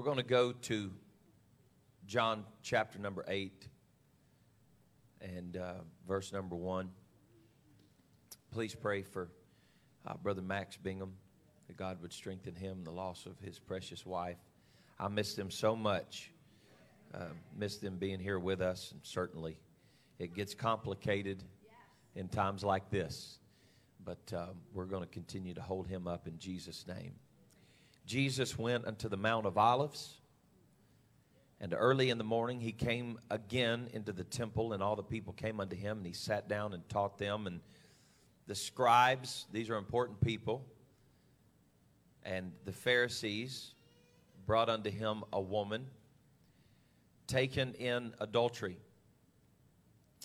We're going to go to John chapter number 8 and uh, verse number 1. Please pray for uh, Brother Max Bingham, that God would strengthen him, the loss of his precious wife. I miss them so much. Uh, miss them being here with us, and certainly it gets complicated in times like this. But uh, we're going to continue to hold him up in Jesus' name. Jesus went unto the Mount of Olives. And early in the morning, he came again into the temple, and all the people came unto him, and he sat down and taught them. And the scribes, these are important people, and the Pharisees brought unto him a woman taken in adultery.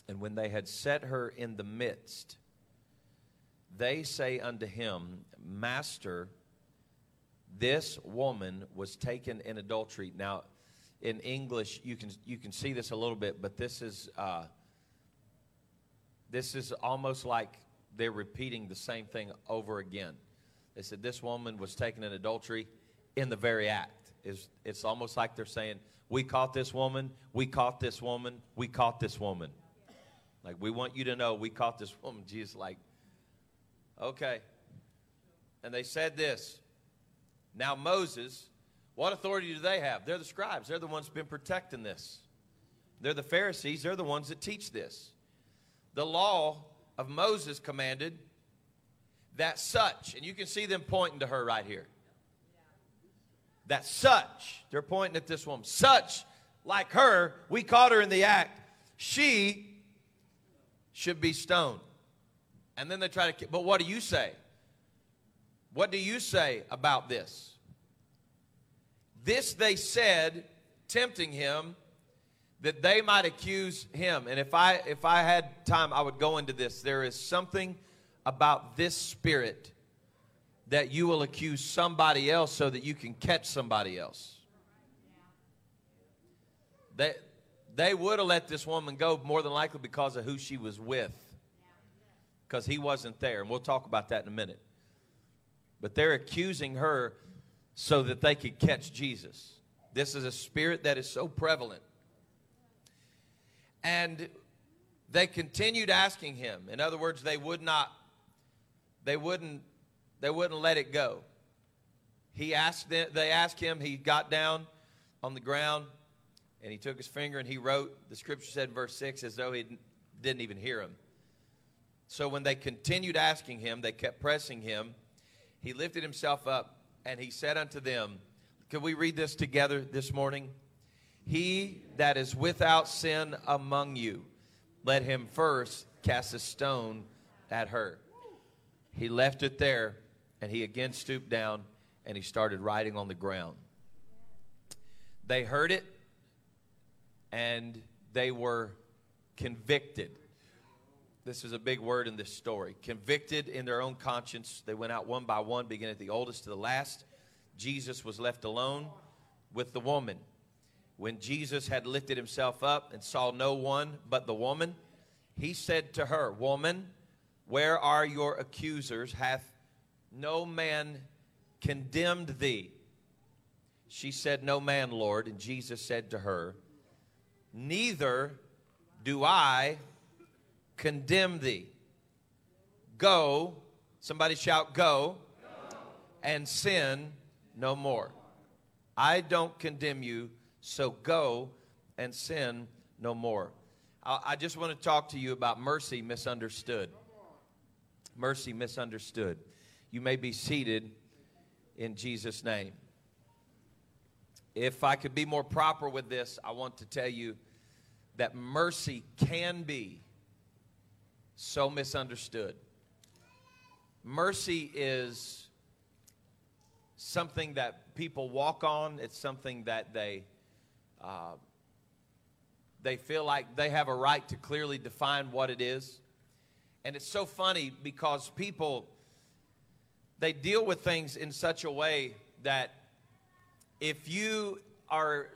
And when they had set her in the midst, they say unto him, Master, this woman was taken in adultery. Now, in English, you can you can see this a little bit, but this is uh, this is almost like they're repeating the same thing over again. They said this woman was taken in adultery in the very act. It's almost like they're saying, "We caught this woman. We caught this woman. We caught this woman." Like we want you to know, we caught this woman. Jesus, like, okay. And they said this. Now Moses what authority do they have? They're the scribes. They're the ones been protecting this. They're the Pharisees. They're the ones that teach this. The law of Moses commanded that such, and you can see them pointing to her right here. That such, they're pointing at this woman, such like her, we caught her in the act, she should be stoned. And then they try to, but what do you say? What do you say about this? This they said, tempting him, that they might accuse him. And if I if I had time, I would go into this. There is something about this spirit that you will accuse somebody else so that you can catch somebody else. They, they would have let this woman go more than likely because of who she was with, because he wasn't there. And we'll talk about that in a minute. But they're accusing her so that they could catch Jesus. This is a spirit that is so prevalent. And they continued asking him. In other words, they would not, they wouldn't, they wouldn't let it go. He asked them, they asked him, he got down on the ground and he took his finger and he wrote, the scripture said in verse 6, as though he didn't even hear him. So when they continued asking him, they kept pressing him. He lifted himself up and he said unto them, Can we read this together this morning? He that is without sin among you, let him first cast a stone at her. He left it there, and he again stooped down and he started writing on the ground. They heard it, and they were convicted. This is a big word in this story. Convicted in their own conscience. They went out one by one, beginning at the oldest to the last. Jesus was left alone with the woman. When Jesus had lifted himself up and saw no one but the woman, he said to her, Woman, where are your accusers? Hath no man condemned thee? She said, No man, Lord. And Jesus said to her, Neither do I condemn thee. Go, somebody shout, go, go, and sin no more. I don't condemn you, so go and sin no more. I just want to talk to you about mercy misunderstood. Mercy misunderstood. You may be seated in Jesus' name. If I could be more proper with this, I want to tell you that mercy can be so misunderstood. Mercy is something that people walk on, it's something that they. Uh, they feel like they have a right to clearly define what it is. And it's so funny because people they deal with things in such a way that if you are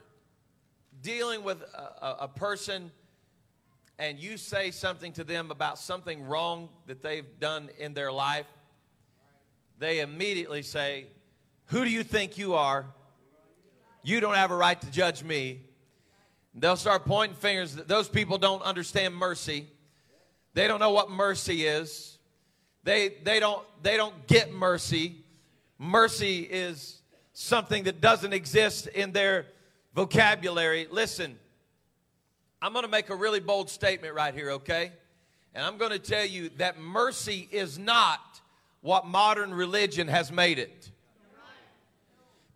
dealing with a, a person and you say something to them about something wrong that they've done in their life, they immediately say, Who do you think you are You don't have a right to judge me. They'll start pointing fingers. Those people don't understand mercy. They don't know what mercy is. They, they, don't, they don't get mercy. Mercy is something that doesn't exist in their vocabulary. Listen, I'm going to make a really bold statement right here, okay? And I'm going to tell you that mercy is not what modern religion has made it.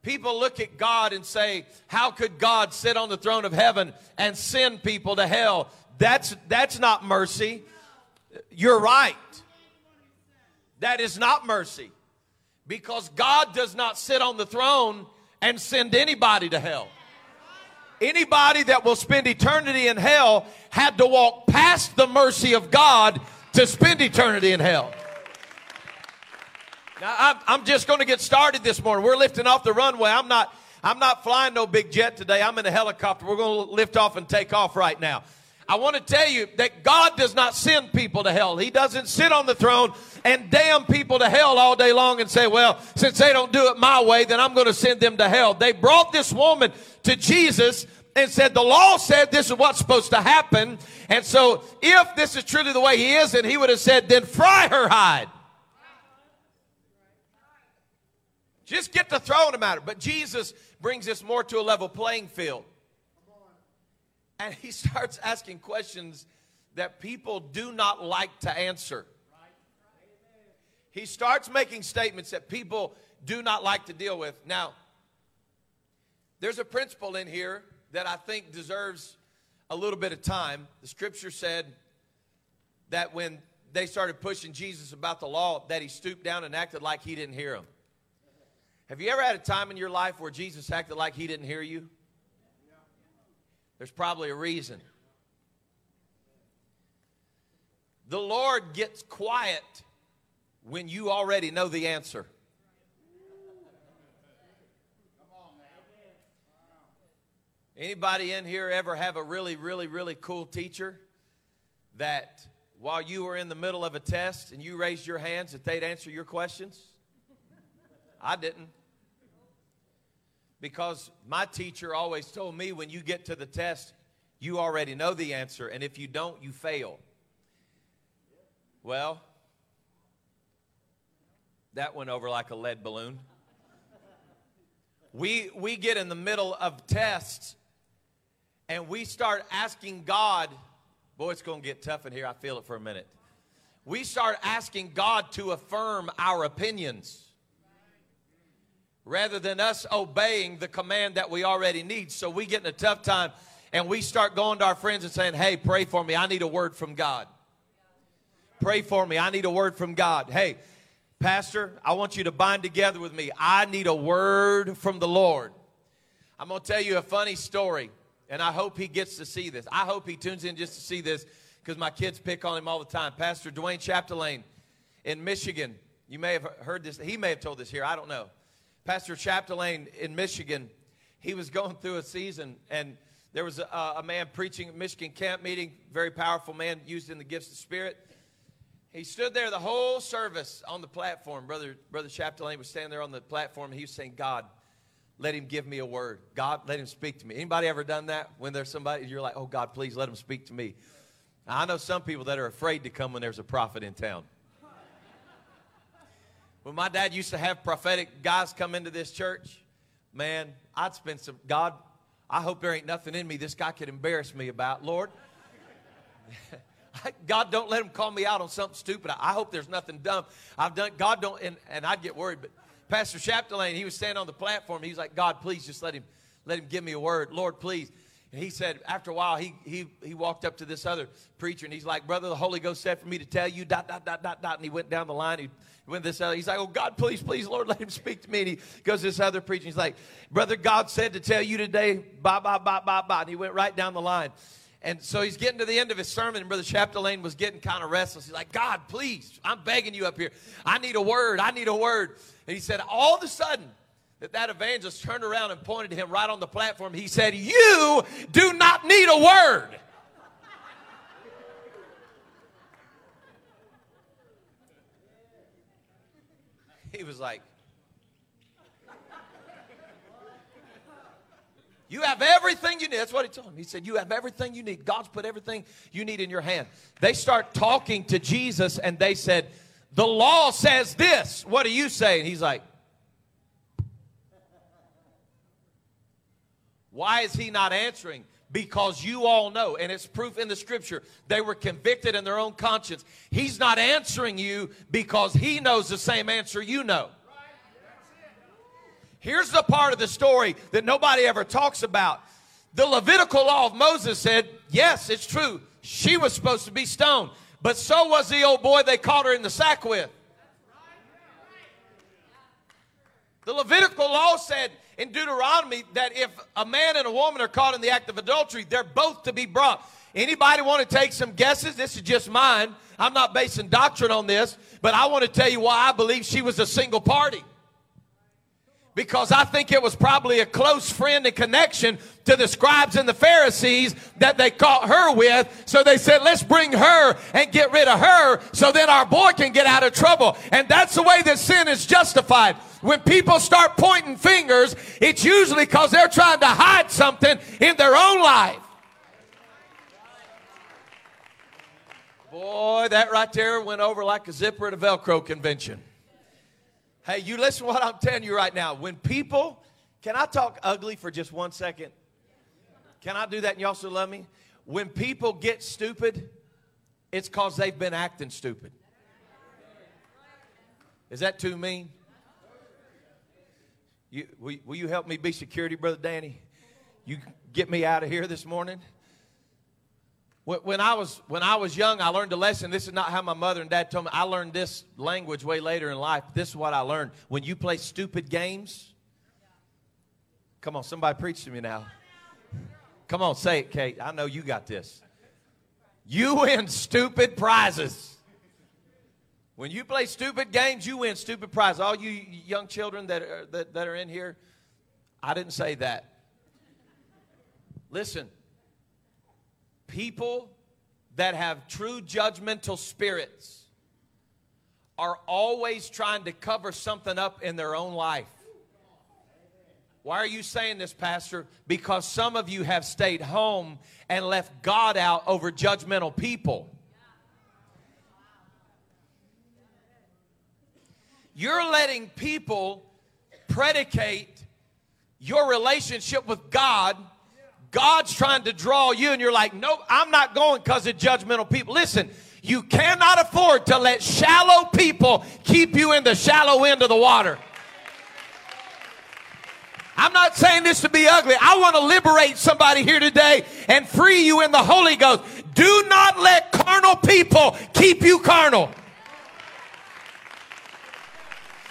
People look at God and say, How could God sit on the throne of heaven and send people to hell? That's, that's not mercy. You're right. That is not mercy. Because God does not sit on the throne and send anybody to hell. Anybody that will spend eternity in hell had to walk past the mercy of God to spend eternity in hell. Now, I'm, just going to get started this morning. We're lifting off the runway. I'm not, I'm not flying no big jet today. I'm in a helicopter. We're going to lift off and take off right now. I want to tell you that God does not send people to hell. He doesn't sit on the throne and damn people to hell all day long and say, well, since they don't do it my way, then I'm going to send them to hell. They brought this woman to Jesus and said, the law said this is what's supposed to happen. And so if this is truly the way he is, then he would have said, then fry her hide. Just get to throwing them at her. But Jesus brings this more to a level playing field and he starts asking questions that people do not like to answer. He starts making statements that people do not like to deal with. Now, there's a principle in here that I think deserves a little bit of time. The scripture said that when they started pushing Jesus about the law, that he stooped down and acted like he didn't hear them. Have you ever had a time in your life where Jesus acted like he didn't hear you? There's probably a reason. The Lord gets quiet when you already know the answer. Anybody in here ever have a really, really, really cool teacher that while you were in the middle of a test and you raised your hands that they'd answer your questions? I didn't because my teacher always told me when you get to the test, you already know the answer, and if you don't, you fail. Well, that went over like a lead balloon. We, we get in the middle of tests and we start asking God, boy, it's going to get tough in here. I feel it for a minute. We start asking God to affirm our opinions rather than us obeying the command that we already need. So we get in a tough time and we start going to our friends and saying, Hey, pray for me. I need a word from God. Pray for me. I need a word from God. Hey, Pastor, I want you to bind together with me. I need a word from the Lord. I'm going to tell you a funny story, and I hope he gets to see this. I hope he tunes in just to see this because my kids pick on him all the time. Pastor Dwayne Chapdelaine in Michigan, you may have heard this. He may have told this here. I don't know. Pastor Chapdelaine in Michigan, he was going through a season, and there was a, a man preaching at Michigan camp meeting, very powerful man used in the gifts of spirit. He stood there the whole service on the platform. Brother, Brother Chapdelaine was standing there on the platform, and he was saying, God, let him give me a word. God, let him speak to me. Anybody ever done that? When there's somebody, you're like, oh, God, please let him speak to me. Now, I know some people that are afraid to come when there's a prophet in town. When my dad used to have prophetic guys come into this church, man, I'd spend some, God, I hope there ain't nothing in me this guy could embarrass me about. Lord, God, don't let him call me out on something stupid. I hope there's nothing dumb I've done. God don't, and, and I'd get worried. But Pastor Chapdelaine, he was standing on the platform. He was like, God, please just let him, let him give me a word. Lord, please. And he said, after a while, he, he, he walked up to this other preacher and he's like, Brother, the Holy Ghost said for me to tell you, dot, dot, dot, dot, dot. And he went down the line. He went this other. He's like, Oh, God, please, please, Lord, let him speak to me. And he goes to this other preacher. He's like, Brother, God said to tell you today, bye, bye, bye, bye, bye. And he went right down the line. And so he's getting to the end of his sermon, and Brother Chapdelaine was getting kind of restless. He's like, God, please, I'm begging you up here. I need a word. I need a word. And he said, all of a sudden, that that evangelist turned around and pointed to him right on the platform. He said, You do not need a word. he was like, You have everything you need. That's what he told him. He said, You have everything you need. God's put everything you need in your hand. They start talking to Jesus and they said, The law says this. What do you say? And he's like, Why is he not answering? Because you all know, and it's proof in the scripture, they were convicted in their own conscience. He's not answering you because he knows the same answer you know. Here's the part of the story that nobody ever talks about. The Levitical law of Moses said, yes, it's true. She was supposed to be stoned, but so was the old boy they caught her in the sack with. The Levitical law said in Deuteronomy that if a man and a woman are caught in the act of adultery, they're both to be brought. Anybody want to take some guesses? This is just mine. I'm not basing doctrine on this, but I want to tell you why I believe she was a single party. Because I think it was probably a close friend and connection to the scribes and the Pharisees that they caught her with. So they said, let's bring her and get rid of her so then our boy can get out of trouble. And that's the way that sin is justified. When people start pointing fingers, it's usually because they're trying to hide something in their own life. Boy, that right there went over like a zipper at a Velcro convention. Hey, you listen to what I'm telling you right now. When people, can I talk ugly for just one second? Can I do that and y'all still love me? When people get stupid, it's because they've been acting stupid. Is that too mean? You, will, will you help me be security, Brother Danny? You get me out of here this morning? When I was when I was young, I learned a lesson. This is not how my mother and dad told me. I learned this language way later in life. This is what I learned. When you play stupid games, come on, somebody preach to me now. Come on, say it, Kate. I know you got this. You win stupid prizes. When you play stupid games, you win stupid prizes. All you young children that are, that, that are in here, I didn't say that. Listen, people that have true judgmental spirits are always trying to cover something up in their own life. Why are you saying this, Pastor? Because some of you have stayed home and left God out over judgmental people. You're letting people predicate your relationship with God. God's trying to draw you, and you're like, nope, I'm not going because of judgmental people. Listen, you cannot afford to let shallow people keep you in the shallow end of the water. I'm not saying this to be ugly. I want to liberate somebody here today and free you in the Holy Ghost. Do not let carnal people keep you carnal.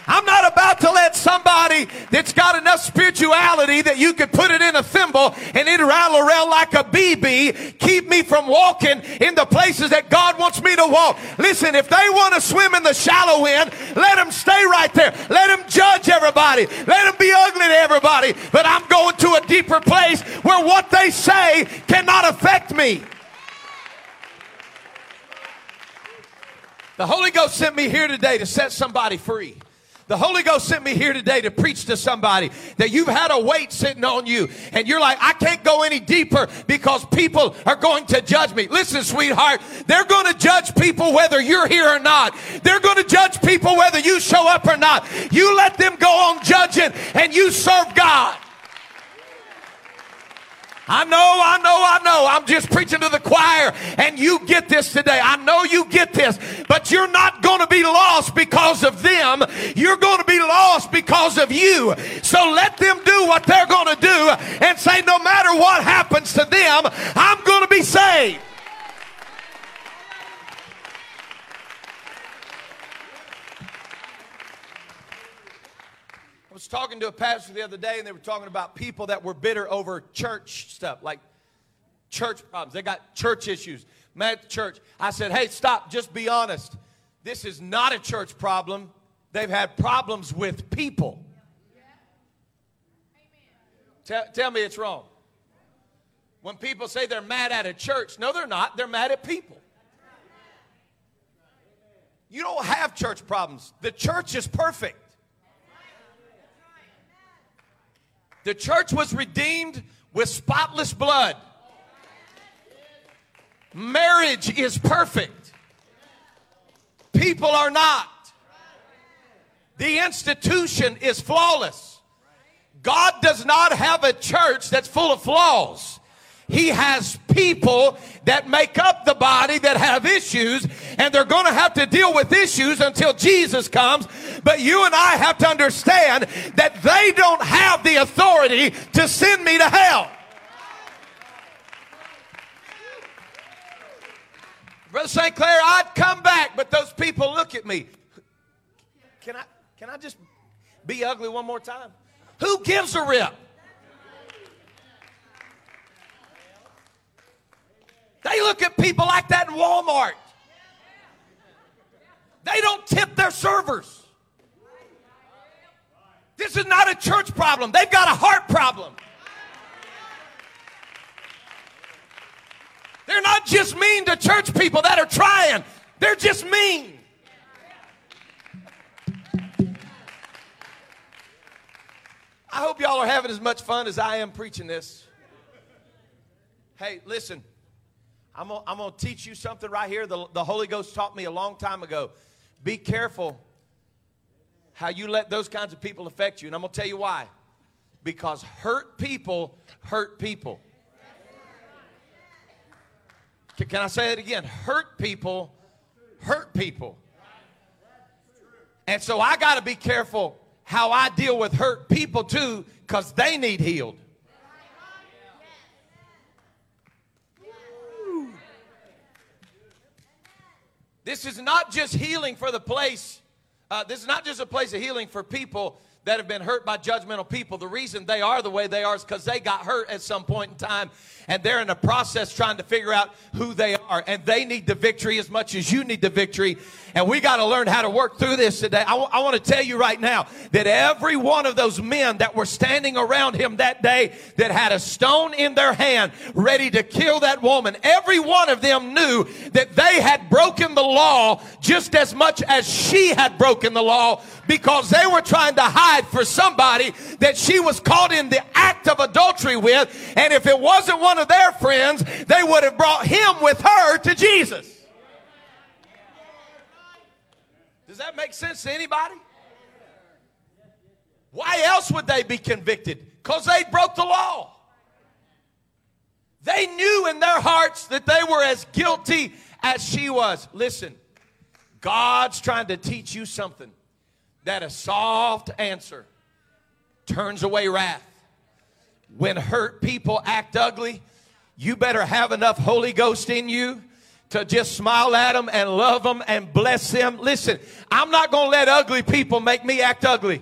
I'm not about to let somebody that's got enough spirituality that you could put it in a thimble and it rattle around like a BB keep me from walking in the places that God wants me to walk. Listen, if they want to swim in the shallow end, let them stay right there. Let them judge everybody. Let them be ugly to everybody. But I'm going to a deeper place where what they say cannot affect me. The Holy Ghost sent me here today to set somebody free. The Holy Ghost sent me here today to preach to somebody that you've had a weight sitting on you and you're like, I can't go any deeper because people are going to judge me. Listen, sweetheart, they're going to judge people whether you're here or not. They're going to judge people whether you show up or not. You let them go on judging and you serve God. I know, I know, I know. I'm just preaching to the choir and you get this today. I know you get this, but you're not going to be lost because of them. You're going to be lost because of you. So let them do what they're going to do and say, no matter what happens to them, I'm going to be saved. Talking to a pastor the other day, and they were talking about people that were bitter over church stuff, like church problems. They got church issues. At the church. I said, hey, stop, just be honest. This is not a church problem. They've had problems with people. Tell, tell me it's wrong. When people say they're mad at a church, no, they're not. They're mad at people. You don't have church problems. The church is perfect. The church was redeemed with spotless blood. Marriage is perfect. People are not. The institution is flawless. God does not have a church that's full of flaws. He has people that make up the body that have issues, and they're going to have to deal with issues until Jesus comes. But you and I have to understand that they don't have the authority to send me to hell. Brother St. Clair, I'd come back, but those people look at me. Can I, can I just be ugly one more time? Who gives a rip? They look at people like that in Walmart. They don't tip their servers. This is not a church problem. They've got a heart problem. They're not just mean to church people that are trying, they're just mean. I hope y'all are having as much fun as I am preaching this. Hey, listen. I'm gonna, teach you something right here. The, the Holy Ghost taught me a long time ago. Be careful how you let those kinds of people affect you. And I'm gonna tell you why. Because hurt people hurt people. Can I say it again? Hurt people hurt people. And so I got to be careful how I deal with hurt people too, because they need healed. This is not just healing for the place. Uh, this is not just a place of healing for people that have been hurt by judgmental people. The reason they are the way they are is because they got hurt at some point in time and they're in a process trying to figure out who they are. And they need the victory as much as you need the victory. And we got to learn how to work through this today. I, w- I want to tell you right now that every one of those men that were standing around him that day that had a stone in their hand ready to kill that woman, every one of them knew that they had broken the law just as much as she had broken the law because they were trying to hide for somebody that she was caught in the act of adultery with. And if it wasn't one of their friends, they would have brought him with her to Jesus. Does that make sense to anybody? Why else would they be convicted? Because they broke the law. They knew in their hearts that they were as guilty as she was. Listen, God's trying to teach you something that a soft answer turns away wrath. When hurt people act ugly, you better have enough Holy Ghost in you to just smile at them and love them and bless them. Listen, I'm not going to let ugly people make me act ugly.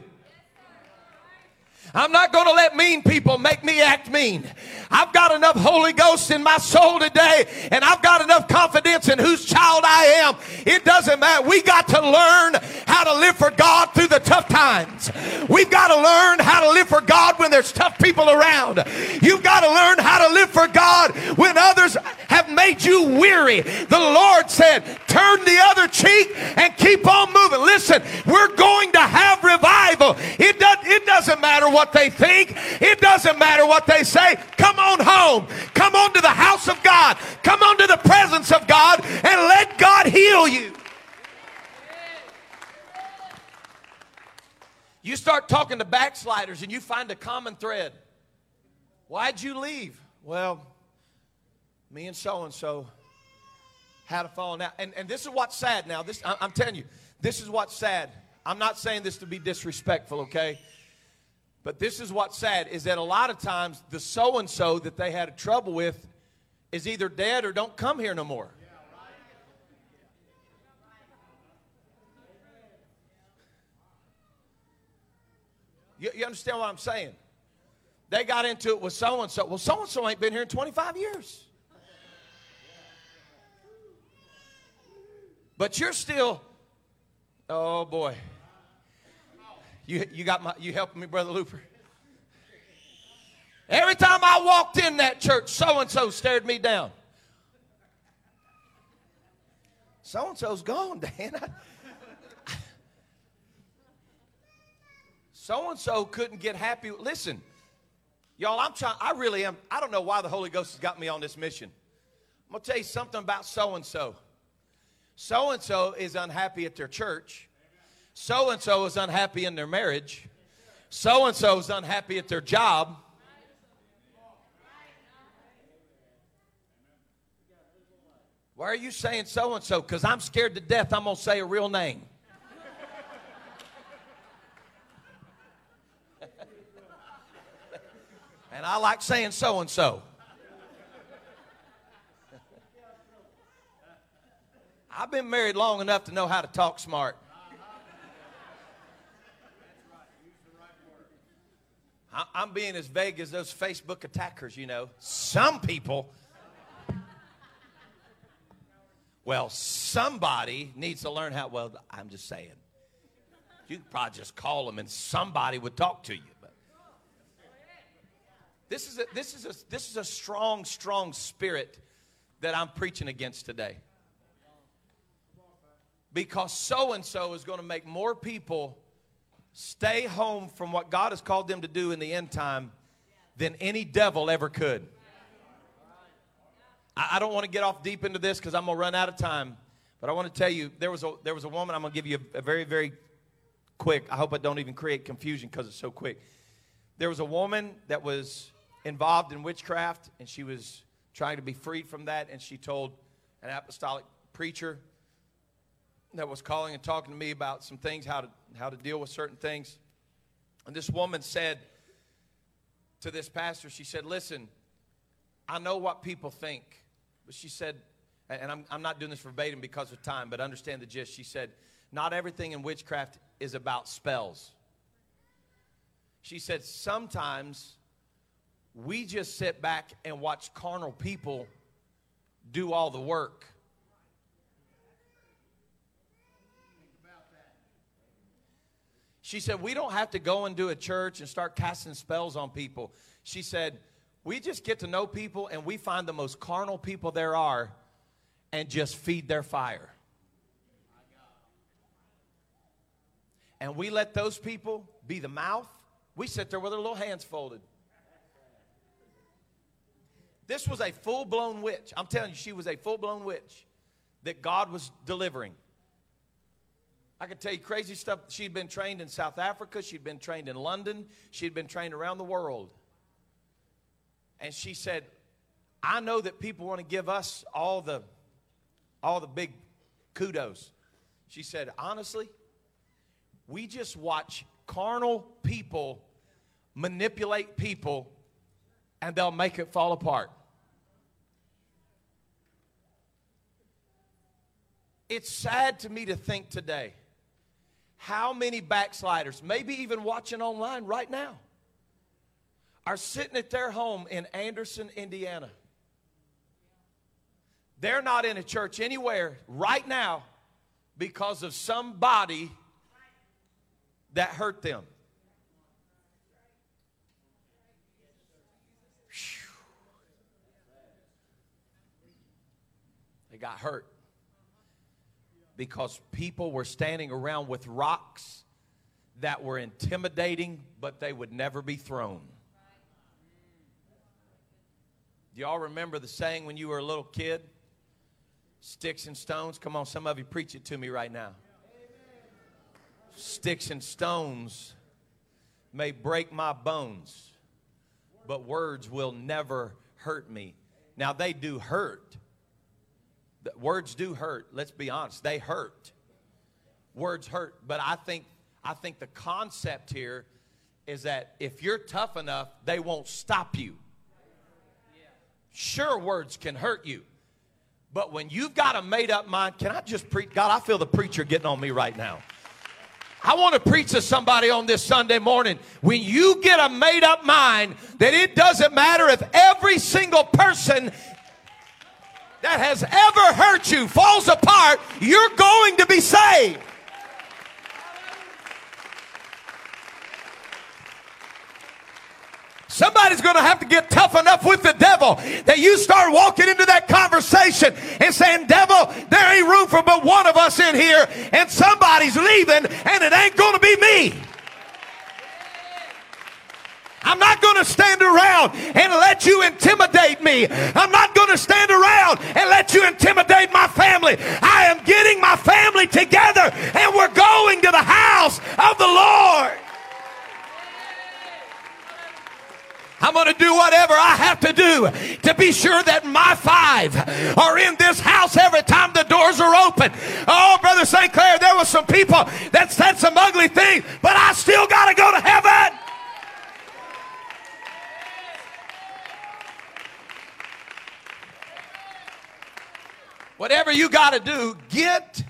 I'm not going to let mean people make me act mean. I've got enough Holy Ghost in my soul today, and I've got enough confidence in whose child I am. It doesn't matter. We got to learn how to live for God through the tough times. We've got to learn how to live for God when there's tough people around. You've got to learn how to live for God when others have made you weary. The Lord said, turn the other cheek and keep on moving. Listen, we're going to have revival. It, does, it doesn't matter what what they think. It doesn't matter what they say. Come on home. Come on to the house of God. Come on to the presence of God and let God heal you. You start talking to backsliders and you find a common thread. Why'd you leave? Well, me and so and so had a falling out. And, and this is what's sad now. This I'm telling you, this is what's sad. I'm not saying this to be disrespectful, okay? But this is what's sad is that a lot of times the so and so that they had trouble with is either dead or don't come here no more. You, you understand what I'm saying? They got into it with so and so. Well, so and so ain't been here in 25 years. But you're still, oh boy. You, you got my, you helping me, Brother Looper? Every time I walked in that church, so and so stared me down. So and so's gone, Dan. So and so couldn't get happy. Listen, Y'all, I'm trying, I really am. I don't know why the Holy Ghost has got me on this mission. I'm going to tell you something about so and so. So and so is unhappy at their church. So and so is unhappy in their marriage. So and so is unhappy at their job. Why are you saying so and so? Because I'm scared to death I'm going to say a real name. and I like saying so and so. I've been married long enough to know how to talk smart. I'm being as vague as those Facebook attackers, you know. Some people, well, somebody needs to learn how. Well, I'm just saying. You could probably just call them and somebody would talk to you. This is a, this is a, this is a strong, strong spirit that I'm preaching against today. Because so and so is going to make more people stay home from what God has called them to do in the end time than any devil ever could. I, I don't want to get off deep into this because I'm going to run out of time. But I want to tell you, there was a, there was a woman, I'm going to give you a, a very, very quick, I hope I don't even create confusion because it's so quick. There was a woman that was involved in witchcraft, and she was trying to be freed from that. And she told an apostolic preacher that was calling and talking to me about some things, how to, how to deal with certain things. And this woman said to this pastor, she said, Listen, I know what people think. But she said, and I'm, I'm not doing this verbatim because of time, but understand the gist. She said, Not everything in witchcraft is about spells. She said, Sometimes we just sit back and watch carnal people do all the work. She said, We don't have to go do a church and start casting spells on people. She said, We just get to know people and we find the most carnal people there are and just feed their fire. And we let those people be the mouth. We sit there with our little hands folded. This was a full blown witch. I'm telling you, she was a full blown witch that God was delivering. I could tell you crazy stuff. She'd been trained in South Africa, she'd been trained in London, she'd been trained around the world. And she said, I know that people want to give us all the all the big kudos. She said, honestly, we just watch carnal people manipulate people and they'll make it fall apart. It's sad to me to think today how many backsliders, maybe even watching online right now, are sitting at their home in Anderson, Indiana. They're not in a church anywhere right now because of somebody that hurt them. They got hurt because people were standing around with rocks that were intimidating, but they would never be thrown. Do y'all remember the saying when you were a little kid? Sticks and stones. Come on, some of you preach it to me right now. Sticks and stones may break my bones, but words will never hurt me. Now, they do hurt, words do hurt. Let's be honest. They hurt. Words hurt. But I think, I think the concept here is that if you're tough enough, they won't stop you. Sure, words can hurt you. But when you've got a made up mind, can I just preach? God, I feel the preacher getting on me right now. I want to preach to somebody on this Sunday morning. When you get a made up mind that it doesn't matter if every single person that has ever hurt you falls apart, you're going to be saved. Somebody's going to have to get tough enough with the devil that you start walking into that conversation and saying, Devil, there ain't room for but one of us in here, and somebody's leaving, and it ain't going to be me. I'm not going to stand around and let you intimidate me. I'm not going to stand around and let you intimidate my family. I am getting my family together and we're going to the house of the Lord. I'm going to do whatever I have to do to be sure that my five are in this house every time the doors are open. Oh, Brother St. Clair, there were some people that said some ugly things, but I still got to go to heaven. Whatever you got to do, get.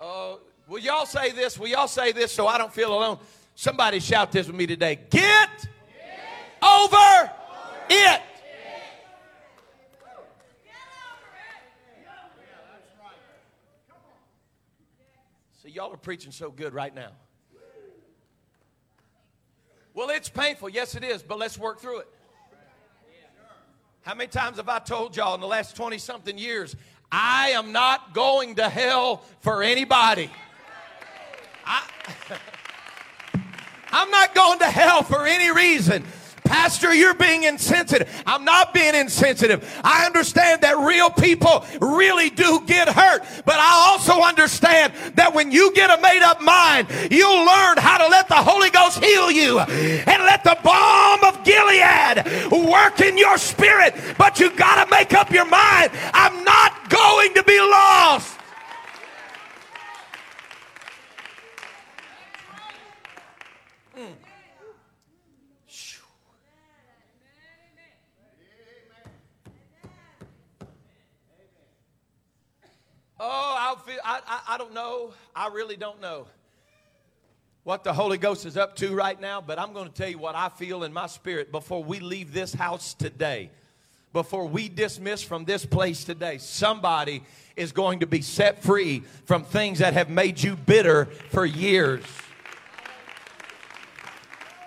Oh, will y'all say this? Will y'all say this so I don't feel alone? Somebody shout this with me today. Get over it. See, y'all are preaching so good right now. Well, it's painful. Yes, it is, but let's work through it. How many times have I told y'all in the last 20 something years, I am not going to hell for anybody? I, I'm not going to hell for any reason. Pastor, you're being insensitive. I'm not being insensitive. I understand that real people really do get hurt, but I also understand that when you get a made up mind, you'll learn how to let the Holy Ghost heal you and let the balm of Gilead work in your spirit. But you got to make up your mind. I'm not going to be lost. Oh, I'll feel, I, I, I don't know. I really don't know what the Holy Ghost is up to right now, but I'm going to tell you what I feel in my spirit before we leave this house today. Before we dismiss from this place today, somebody is going to be set free from things that have made you bitter for years.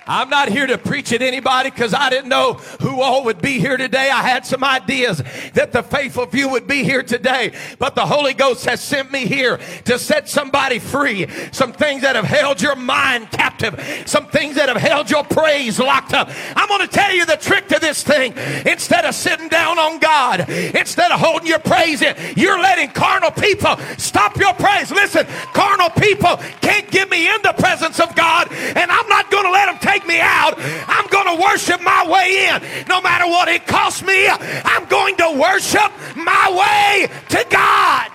I'm not here to preach at anybody because I didn't know who all would be here today. I had some ideas that the faithful few would be here today, but the Holy Ghost has sent me here to set somebody free. Some things that have held your mind captive, some things that have held your praise locked up. I'm going to tell you the trick to this thing. Instead of sitting down on God, instead of holding your praise in, you're letting carnal people stop your praise. Listen, carnal people can't get me in the presence of God, and I'm not going to let them take take me out, I'm going to worship my way in. No matter what it costs me, I'm going to worship my way to God.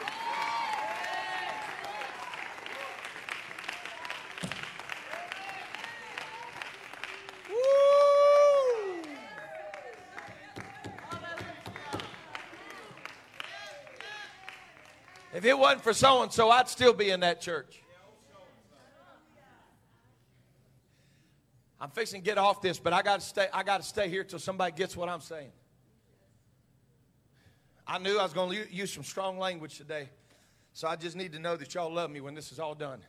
If it wasn't for so and so, I'd still be in that church. I'm fixing to get off this, but I got to stay. I got to stay here till somebody gets what I'm saying. I knew I was to use some strong language today, so I just need to know that y'all love me when this is all done.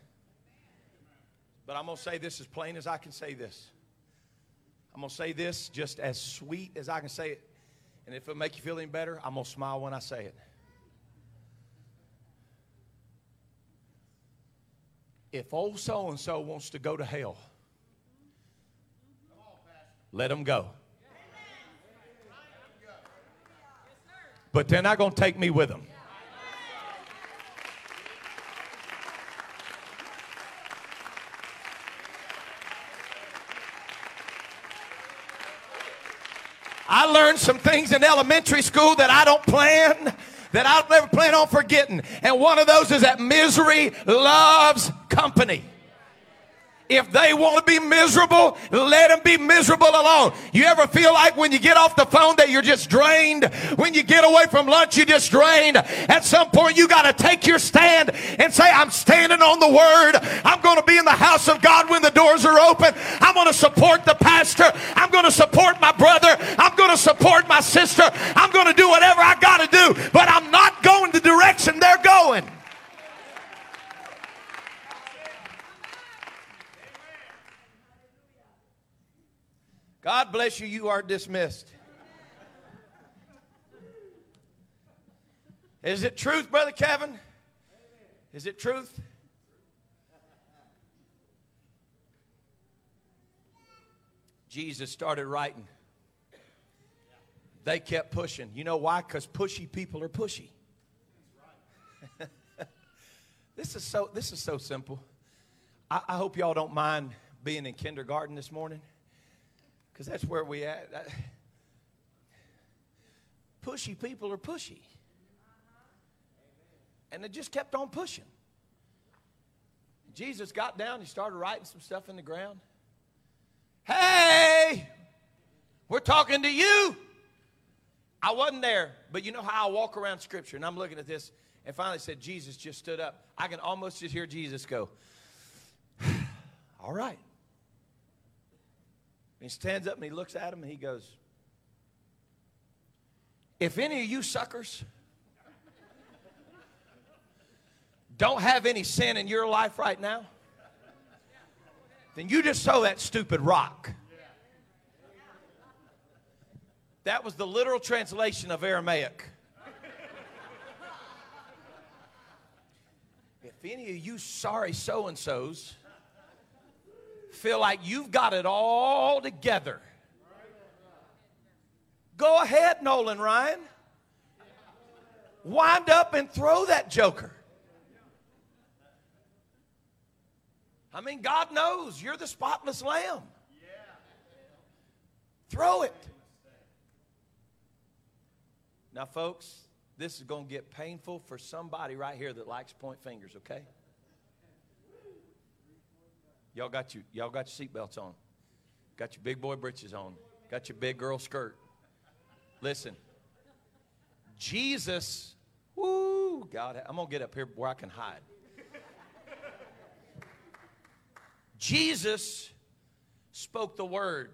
But I'm going to say this as plain as I can say this. I'm going to say this just as sweet as I can say it. And if it make you feel any better, I'm going to smile when I say it. If old so and so wants to go to hell, let them go. But they're not going to take me with them. I learned some things in elementary school that I don't plan, that I'll never plan on forgetting. And one of those is that misery loves company. If they want to be miserable, let them be miserable alone. You ever feel like when you get off the phone that you're just drained? When you get away from lunch, you're just drained. At some point, you got to take your stand and say, I'm standing on the word. I'm going to be in the house of God when the doors are open. I'm going to support the pastor. I'm going to support my brother. I'm going to support my sister. I'm going to do whatever I got to do, but I'm not going the direction they're going. God bless you. You are dismissed. Is it truth, Brother Kevin? Is it truth? Jesus started writing. They kept pushing. You know why? Because pushy people are pushy. this is so this is so simple. I, I hope y'all don't mind being in kindergarten this morning. Because that's where we at. Pushy people are pushy. And they just kept on pushing. Jesus got down, he started writing some stuff in the ground. Hey, we're talking to you. I wasn't there, but you know how I walk around Scripture, and I'm looking at this, and finally said, Jesus just stood up. I can almost just hear Jesus go, All right. And he stands up and he looks at him and he goes, If any of you suckers don't have any sin in your life right now, then you just throw that stupid rock. That was the literal translation of Aramaic. if any of you sorry so and so's feel like you've got it all together, go ahead, Nolan Ryan. Wind up and throw that joker. I mean, God knows you're the spotless lamb. Throw it. Now, folks, this is going to get painful for somebody right here that likes point fingers, okay? Y'all got you, y'all got your seatbelts on. Got your big boy britches on. Got your big girl skirt. Listen. Jesus, woo, God, I'm to get up here where I can hide. Jesus spoke the word.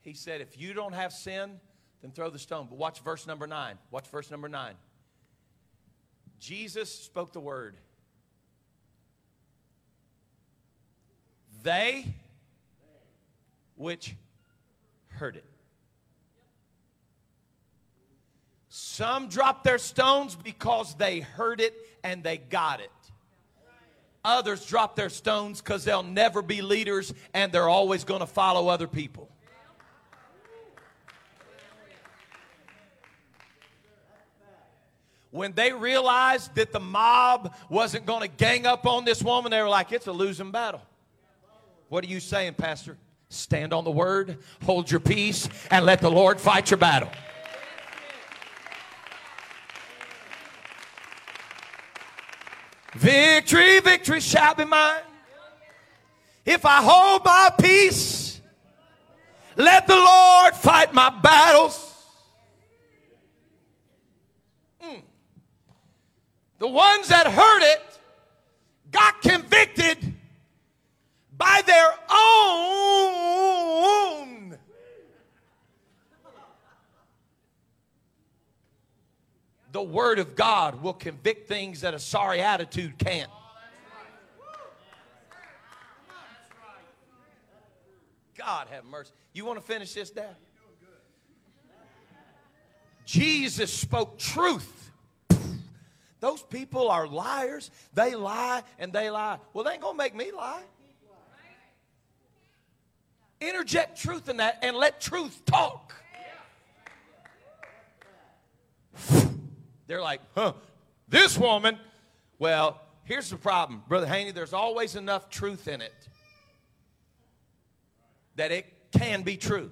He said, If you don't have sin, then throw the stone. But watch verse number nine. Watch verse number nine. Jesus spoke the word. They which heard it. Some dropped their stones because they heard it and they got it. Others drop their stones because they'll never be leaders and they're always going to follow other people. When they realized that the mob wasn't going to gang up on this woman, they were like, it's a losing battle. What are you saying, Pastor? Stand on the word, hold your peace, and let the Lord fight your battle. Victory, victory shall be mine. If I hold my peace, let the Lord fight my battles. Mm. The ones that heard it got convicted by their own the Word of God will convict things that a sorry attitude can't. God have mercy. You want to finish this, Dad? Jesus spoke truth. Those people are liars. They lie and they lie. Well, they ain't going to make me lie. Interject truth in that and let truth talk. They're like, huh, this woman. Well, here's the problem, Brother Haney. There's always enough truth in it that it can be true.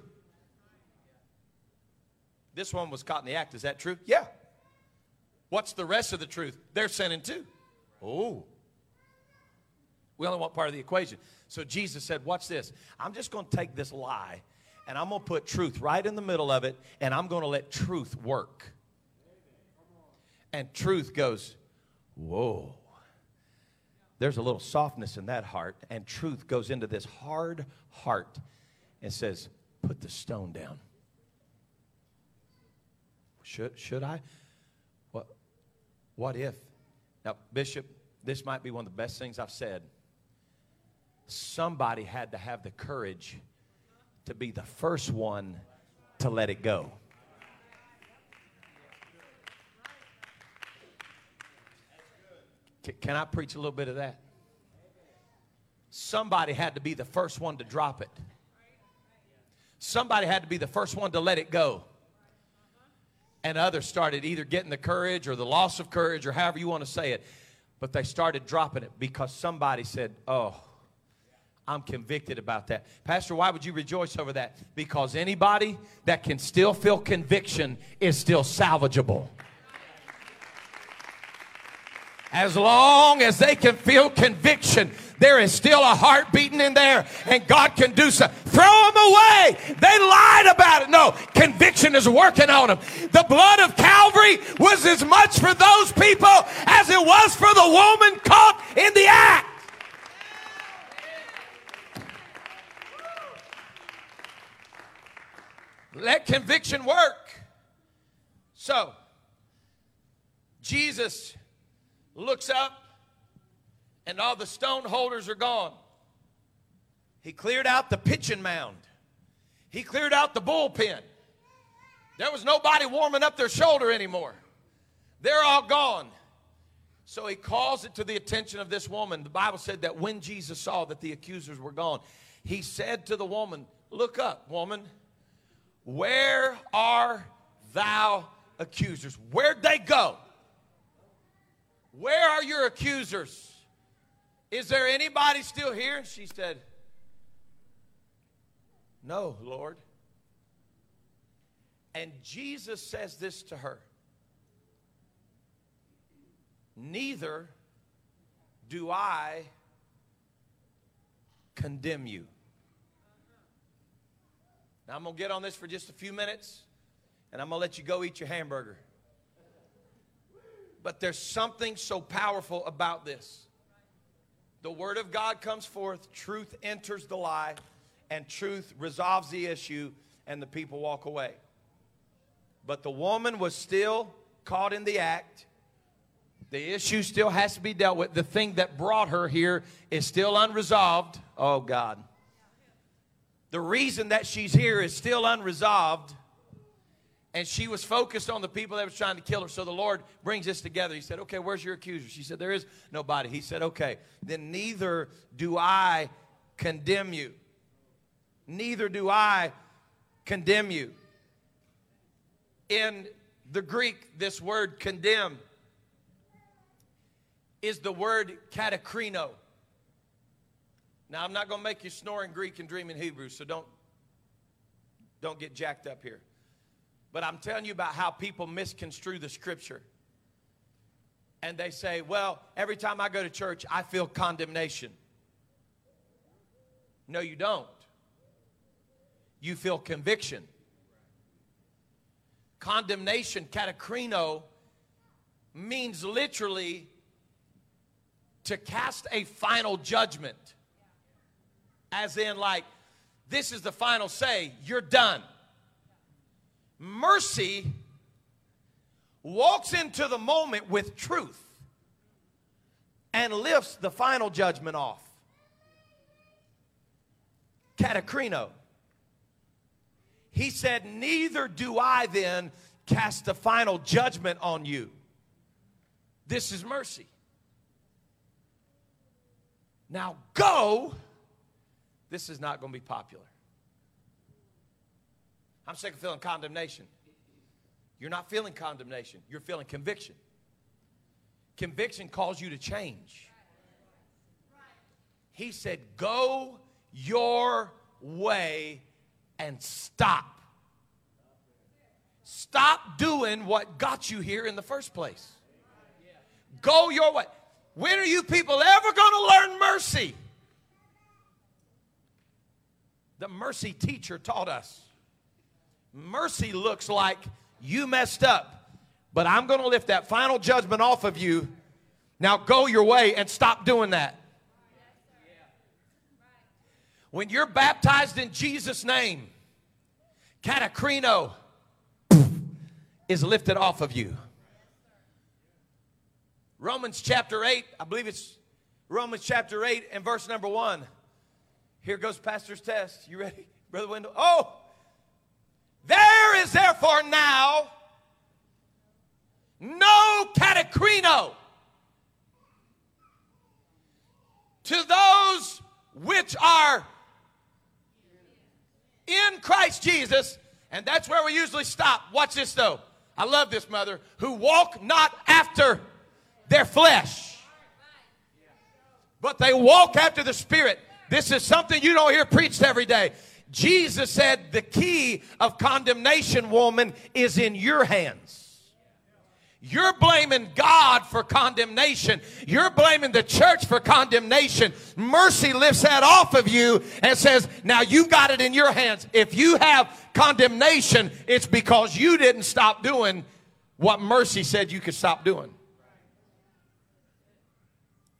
This one was caught in the act. Is that true? Yeah. What's the rest of the truth? They're sinning too. Oh. We only want part of the equation. So Jesus said, Watch this. I'm just going to take this lie and I'm going to put truth right in the middle of it and I'm going to let truth work. And truth goes, Whoa. There's a little softness in that heart, and truth goes into this hard heart and says, Put the stone down. Should, should I? What, what if? Now, Bishop, this might be one of the best things I've said. Somebody had to have the courage to be the first one to let it go. Can I preach a little bit of that? Somebody had to be the first one to drop it. somebody had to be the first one to let it go. And others started either getting the courage or the loss of courage or however you want to say it. But they started dropping it because somebody said, Oh, I'm convicted about that. Pastor, why would you rejoice over that? Because anybody that can still feel conviction is still salvageable. As long as they can feel conviction, there is still a heart beating in there and God can do something. Throw them away. They lied about it. No, conviction is working on them. The blood of Calvary was as much for those people as it was for the woman caught in the act. Let conviction work. So, Jesus looks up and all the stone holders are gone. He cleared out the pitching mound. He cleared out the bullpen. There was nobody warming up their shoulder anymore. They're all gone. So he calls it to the attention of this woman. The Bible said that when Jesus saw that the accusers were gone, he said to the woman, Look up, woman. Where are thou accusers? Where'd they go? Where are your accusers? Is there anybody still here? She said, No, Lord. And Jesus says this to her Neither do I condemn you. Now, I'm going to get on this for just a few minutes, and I'm going to let you go eat your hamburger. But there's something so powerful about this. The Word of God comes forth, truth enters the lie, and truth resolves the issue, and the people walk away. But the woman was still caught in the act. The issue still has to be dealt with. The thing that brought her here is still unresolved. Oh, God. The reason that she's here is still unresolved and she was focused on the people that was trying to kill her. So the Lord brings this together. He said, Okay, where's your accuser? She said, There is nobody. He said, Okay, then neither do I condemn you. Neither do I condemn you. In the Greek, this word condemn is the word katakrino. Now, I'm not going to make you snore in Greek and dream in Hebrew, so don't, don't get jacked up here. But I'm telling you about how people misconstrue the scripture. And they say, well, every time I go to church, I feel condemnation. No, you don't. You feel conviction. Condemnation, katakrino, means literally to cast a final judgment. As in, like, this is the final say, you're done mercy walks into the moment with truth and lifts the final judgment off. Katakrino. He said, Neither do I then cast the final judgment on you. This is mercy. Now go. This is not going to be popular. I'm sick of feeling condemnation. You're not feeling condemnation, you're feeling conviction. Conviction calls you to change. He said, Go your way and stop. Stop doing what got you here in the first place. Go your way. When are you people ever going to learn mercy? The mercy teacher taught us. Mercy looks like you messed up, but I'm going to lift that final judgment off of you. Now go your way and stop doing that. When you're baptized in Jesus' name, katakrino is lifted off of you. Romans chapter 8, I believe it's Romans chapter 8 and verse number 1. Here goes Pastor's test. You ready, Brother Wendell? Oh! There is therefore now no katakrino to those which are in Christ Jesus, and that's where we usually stop. Watch this though. I love this, mother, who walk not after their flesh, but they walk after the Spirit. This is something you don't hear preached every day. Jesus said the key of condemnation, woman, is in your hands. You're blaming God for condemnation. You're blaming the church for condemnation. Mercy lifts that off of you and says, now you got it in your hands. If you have condemnation, it's because you didn't stop doing what mercy said you could stop doing.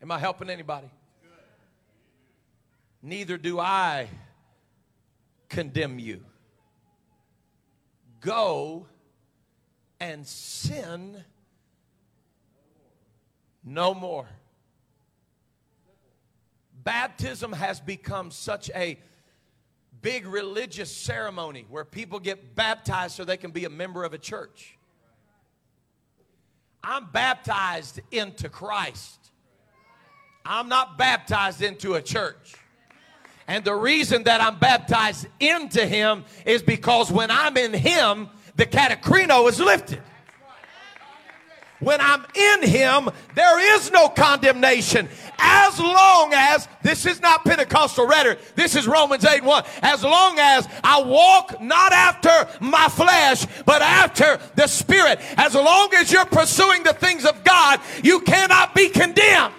Am I helping anybody? Neither do I condemn you. Go and sin no more. Baptism has become such a big religious ceremony where people get baptized so they can be a member of a church. I'm baptized into Christ. I'm not baptized into a church. And the reason that I'm baptized into Him is because when I'm in Him, the katakrino is lifted. When I'm in Him, there is no condemnation. As long as, this is not Pentecostal rhetoric, this is Romans 8 1. As long as I walk not after my flesh, but after the Spirit. As long as you're pursuing the things of God, you cannot be condemned.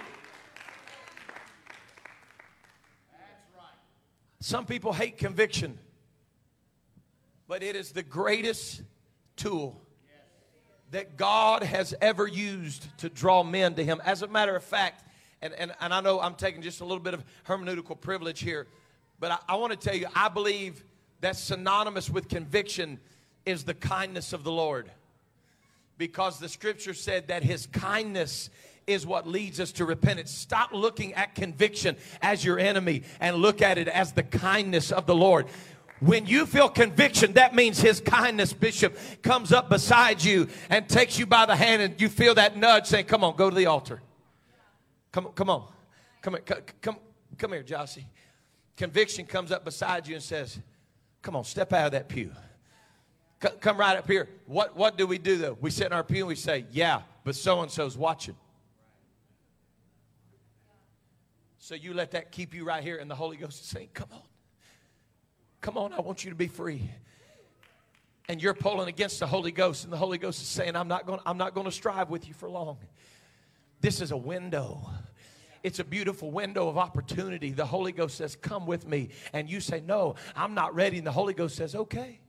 Some people hate conviction, but it is the greatest tool that God has ever used to draw men to Him. As a matter of fact, and, and, and I know I'm taking just a little bit of hermeneutical privilege here, but I, I want to tell you, I believe that synonymous with conviction is the kindness of the Lord. Because the scripture said that His kindness is what leads us to repentance. Stop looking at conviction as your enemy and look at it as the kindness of the Lord. When you feel conviction, that means his kindness, Bishop, comes up beside you and takes you by the hand and you feel that nudge saying, Come on, go to the altar. Come, come on. Come come, come here, Jossie. Conviction comes up beside you and says, Come on, step out of that pew. Come right up here. What, what do we do though? We sit in our pew and we say, Yeah, but so and so's watching. So you let that keep you right here, and the Holy Ghost is saying, Come on. Come on, I want you to be free. And you're pulling against the Holy Ghost, and the Holy Ghost is saying, I'm not going I'm not going to strive with you for long. This is a window. It's a beautiful window of opportunity. The Holy Ghost says, Come with me. And you say, No, I'm not ready. And the Holy Ghost says, Okay.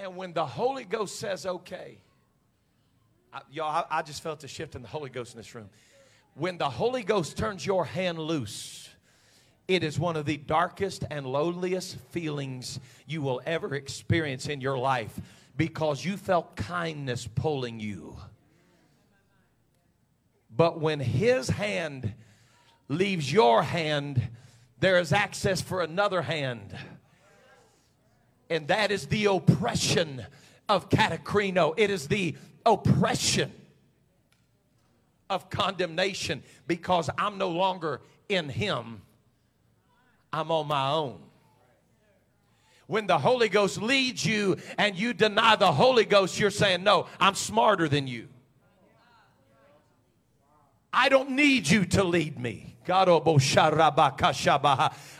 And when the Holy Ghost says, Okay, I, y'all, I, I just felt a shift in the Holy Ghost in this room. When the Holy Ghost turns your hand loose, it is one of the darkest and loneliest feelings you will ever experience in your life because you felt kindness pulling you. But when His hand leaves your hand, there is access for another hand. And that is the oppression of katakrino. It is the oppression of condemnation because I'm no longer in Him, I'm on my own. When the Holy Ghost leads you and you deny the Holy Ghost, you're saying, No, I'm smarter than you. I don't need you to lead me.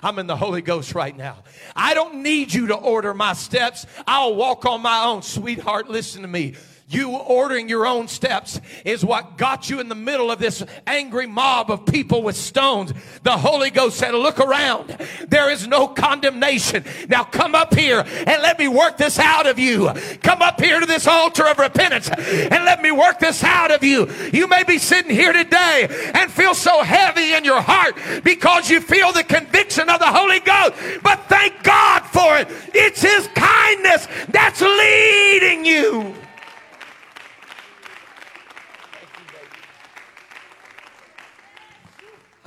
I'm in the Holy Ghost right now. I don't need you to order my steps. I'll walk on my own. Sweetheart, listen to me. You ordering your own steps is what got you in the middle of this angry mob of people with stones. The Holy Ghost said, Look around. There is no condemnation. Now come up here and let me work this out of you. Come up here to this altar of repentance and let me work this out of you. You may be sitting here today and feel so heavy in your heart because you feel the conviction of the Holy Ghost. But thank God for it. It's His kindness that's leading you.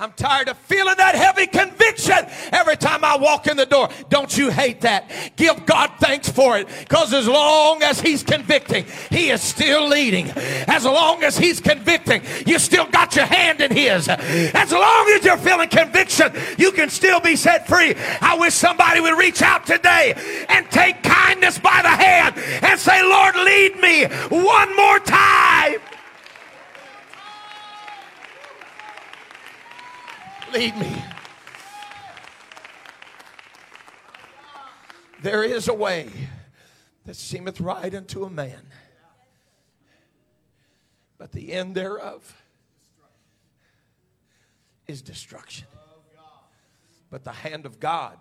I'm tired of feeling that heavy conviction every time I walk in the door. Don't you hate that? Give God thanks for it because as long as He's convicting, He is still leading. As long as He's convicting, you still got your hand in His. As long as you're feeling conviction, you can still be set free. I wish somebody would reach out today and take kindness by the hand and say, Lord, lead me one more time. Lead me. There is a way that seemeth right unto a man, but the end thereof is destruction. But the hand of God,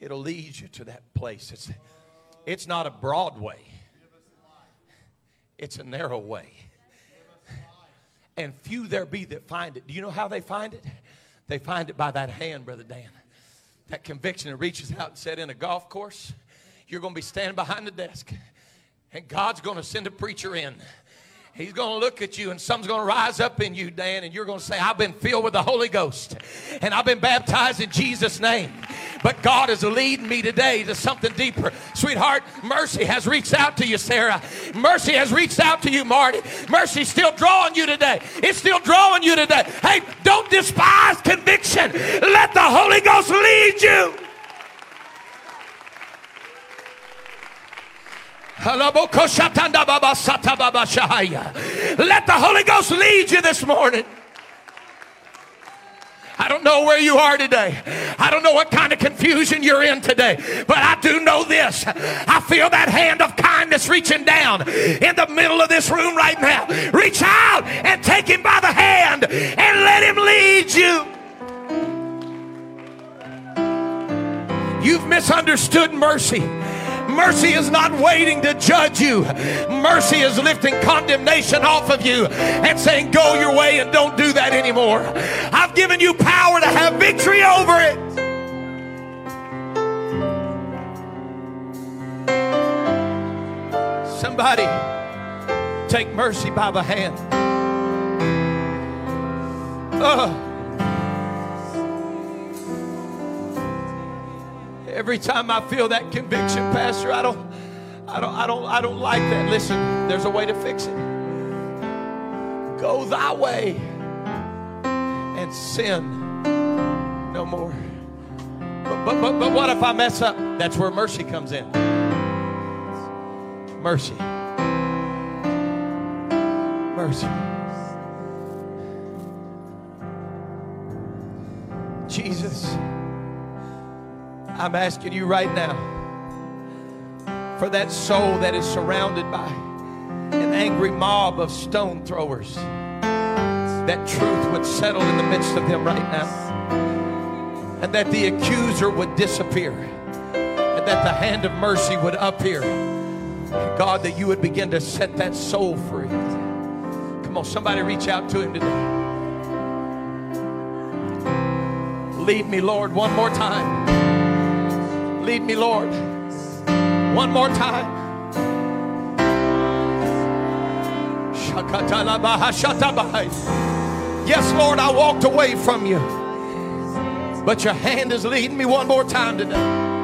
it'll lead you to that place. It's, it's not a broad way, it's a narrow way and few there be that find it. Do you know how they find it? They find it by that hand, Brother Dan. That conviction that reaches out and said in a golf course, you're going to be standing behind the desk, and God's going to send a preacher in. He's going to look at you and something's going to rise up in you, Dan, and you're going to say, I've been filled with the Holy Ghost and I've been baptized in Jesus' name. But God is leading me today to something deeper. Sweetheart, mercy has reached out to you, Sarah. Mercy has reached out to you, Marty. Mercy's still drawing you today. It's still drawing you today. Hey, don't despise conviction. Let the Holy Ghost lead you. Let the Holy Ghost lead you this morning. I don't know where you are today. I don't know what kind of confusion you're in today. But I do know this. I feel that hand of kindness reaching down in the middle of this room right now. Reach out and take him by the hand and let him lead you. You've misunderstood mercy. Mercy is not waiting to judge you. Mercy is lifting condemnation off of you and saying, Go your way and don't do that anymore. I've given you power to have victory over it. Somebody take mercy by the hand. Oh. Every time I feel that conviction, Pastor, I don't, I don't, I don't, I don't like that. Listen, there's a way to fix it. Go thy way and sin no more. But, but, but, but what if I mess up? That's where mercy comes in. Mercy. Mercy. Jesus. I'm asking you right now for that soul that is surrounded by an angry mob of stone throwers, that truth would settle in the midst of them right now, and that the accuser would disappear, and that the hand of mercy would appear. God, that you would begin to set that soul free. Come on, somebody reach out to him today. Lead me, Lord, one more time. Lead me, Lord. One more time. Yes, Lord, I walked away from you. But your hand is leading me one more time today.